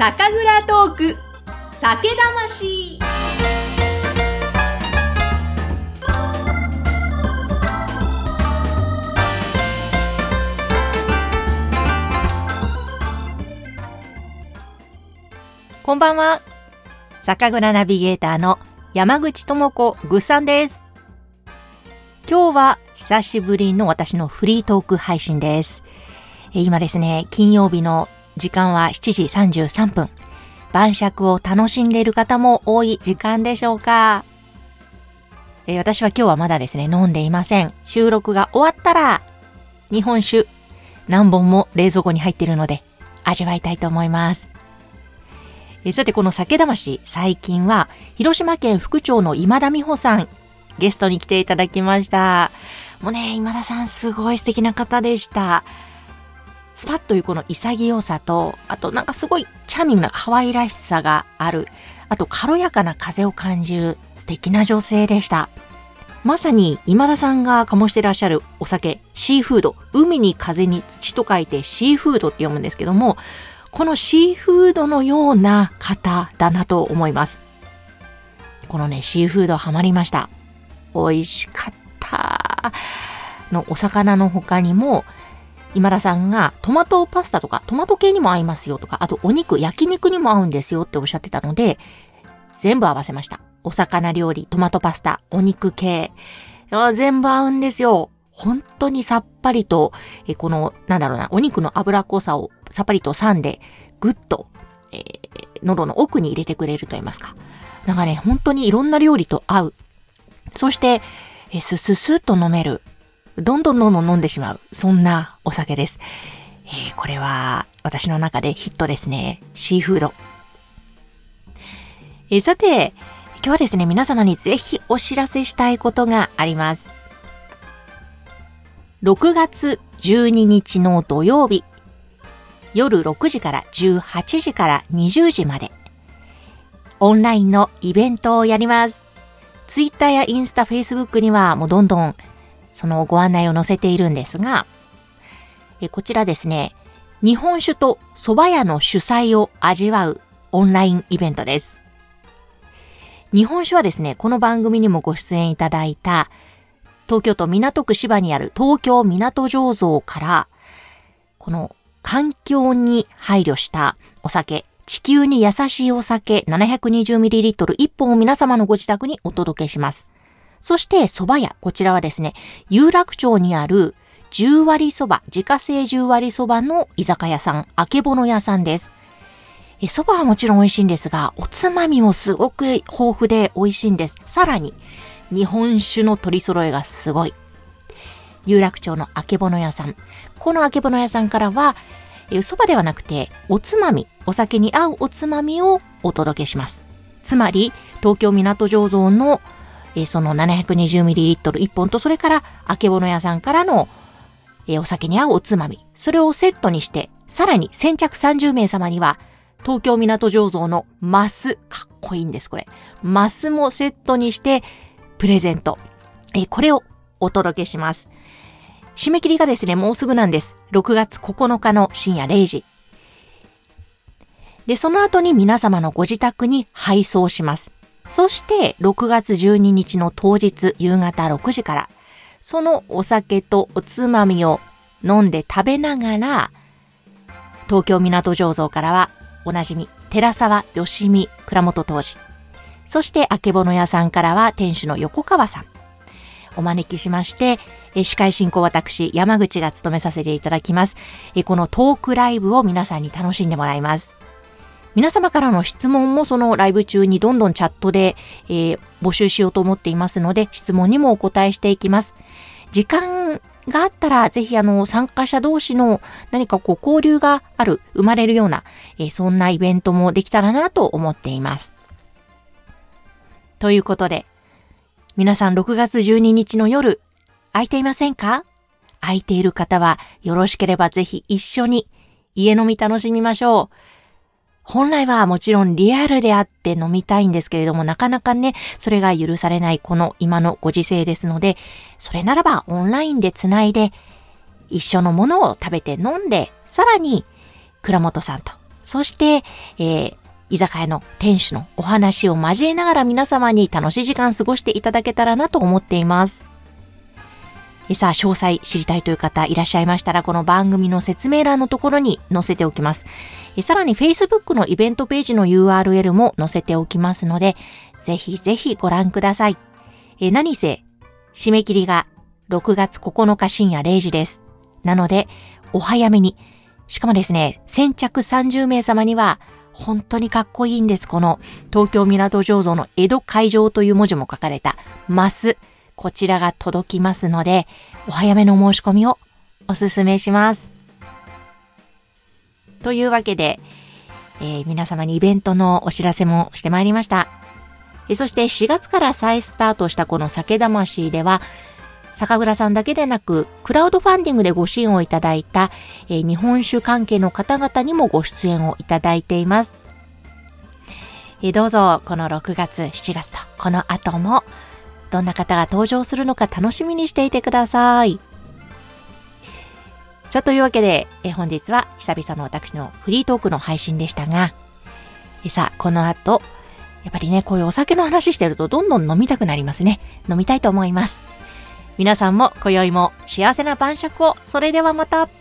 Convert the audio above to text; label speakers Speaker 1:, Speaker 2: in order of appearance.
Speaker 1: 酒蔵トーク酒魂
Speaker 2: こんばんは。酒蔵ナビゲーターの山口智子ぐっさんです。今日は久しぶりの私のフリートーク配信です。え今ですね、金曜日の時間は7時33分。晩酌を楽しんでいる方も多い時間でしょうか。えー私は今日はまだですね、飲んでいません。収録が終わったら、日本酒何本も冷蔵庫に入っているので、味わいたいと思います。えさて、この酒魂、最近は、広島県副長の今田美穂さん、ゲストに来ていただきました。もうね、今田さん、すごい素敵な方でした。スパッというこの潔さと、あとなんかすごいチャーミングな可愛らしさがある、あと軽やかな風を感じる素敵な女性でした。まさに今田さんが醸してらっしゃるお酒、シーフード、海に風に土と書いてシーフードって読むんですけども、このシーフードのような方だなと思います。このね、シーフードハマりました。美味しかった。のお魚の他にも、今田さんがトマトパスタとかトマト系にも合いますよとか、あとお肉、焼肉にも合うんですよっておっしゃってたので、全部合わせました。お魚料理、トマトパスタ、お肉系。全部合うんですよ。本当にさっぱりと、えこの、なんだろうな、お肉の脂っこさをさっぱりと酸で、ぐっと、えー喉の奥に入れてくれると言いますか。なんかね、本当にいろんな料理と合う。そして、えースススッと飲める。どんどんどんどん飲んでしまう。そんなお酒です。えーこれは、私の中でヒットですね。シーフード。えーさて、今日はですね、皆様にぜひお知らせしたいことがあります。6月12日の土曜日、夜6時から18時から20時まで、オンラインのイベントをやります。ツイッターやインスタ、フェイスブックにはもうどんどんそのご案内を載せているんですが、えこちらですね、日本酒と蕎麦屋の主催を味わうオンラインイベントです。日本酒はですね、この番組にもご出演いただいた、東京都港区芝にある東京港醸造から、この環境に配慮したお酒、地球に優しいお酒 720ml1 本を皆様のご自宅にお届けします。そして蕎麦屋、こちらはですね、有楽町にある10割蕎麦、自家製10割蕎麦の居酒屋さん、あけぼの屋さんです。え蕎麦はもちろん美味しいんですが、おつまみもすごく豊富で美味しいんです。さらに、日本酒の取り揃えがすごい。有楽町のあけぼの屋さん。このあけぼの屋さんからは、え蕎麦ではなくて、おつまみ、お酒に合うおつまみをお届けします。つまり、東京港醸造の、えーその 720ml1 本と、それから、あけぼの屋さんからの、えーお酒に合うおつまみ。それをセットにして、さらに先着30名様には、東京港醸造のマス、かっこいいんです、これ。マスもセットにして、プレゼント。えーこれをお届けします。締め切りがですね、もうすぐなんです。6月9日の深夜0時。で、その後に皆様のご自宅に配送します。そして、6月12日の当日夕方6時から、そのお酒とおつまみを飲んで食べながら、東京港醸造からは、おなじみ、寺沢義美倉本当時。そして、あけぼの屋さんからは、店主の横川さん。お招きしまして、司会進行私、山口が務めさせていただきます。このトークライブを皆さんに楽しんでもらいます。皆様からの質問もそのライブ中にどんどんチャットで、えー募集しようと思っていますので、質問にもお答えしていきます。時間があったら、ぜひあの、参加者同士の何かこう交流がある、生まれるような、えーそんなイベントもできたらなと思っています。ということで、皆さん6月12日の夜、空いていませんか？空いている方はよろしければぜひ一緒に家飲み楽しみましょう。本来はもちろんリアルであって飲みたいんですけれども、なかなかね、それが許されないこの今のご時世ですので、それならばオンラインでつないで、一緒のものを食べて飲んで、さらに、倉本さんとそして、えー居酒屋の店主のお話を交えながら皆様に楽しい時間過ごしていただけたらなと思っています。さあ、詳細知りたいという方いらっしゃいましたら、この番組の説明欄のところに載せておきます。さらに Facebook のイベントページの URL も載せておきますので、ぜひぜひご覧ください。え何せ、締め切りが6月9日深夜0時です。なので、お早めに。しかもですね、先着30名様には、本当にかっこいいんです。この東京港醸造の江戸会場という文字も書かれたマス。こちらが届きますので、お早めの申し込みをお勧めします。というわけで、えー皆様にイベントのお知らせもしてまいりました。えそして4月から再スタートしたこの酒魂では、酒蔵さんだけでなく、クラウドファンディングでご支援をいただいた、えー日本酒関係の方々にもご出演をいただいています。えーどうぞ、この6月、7月と、この後も、どんな方が登場するのか楽しみにしていてください。さあ、というわけで、え本日は久々の私のフリートークの配信でしたが、えさあ、この後、やっぱりね、こういうお酒の話してるとどんどん飲みたくなりますね。飲みたいと思います。皆さんも今宵も幸せな晩酌を。それではまた。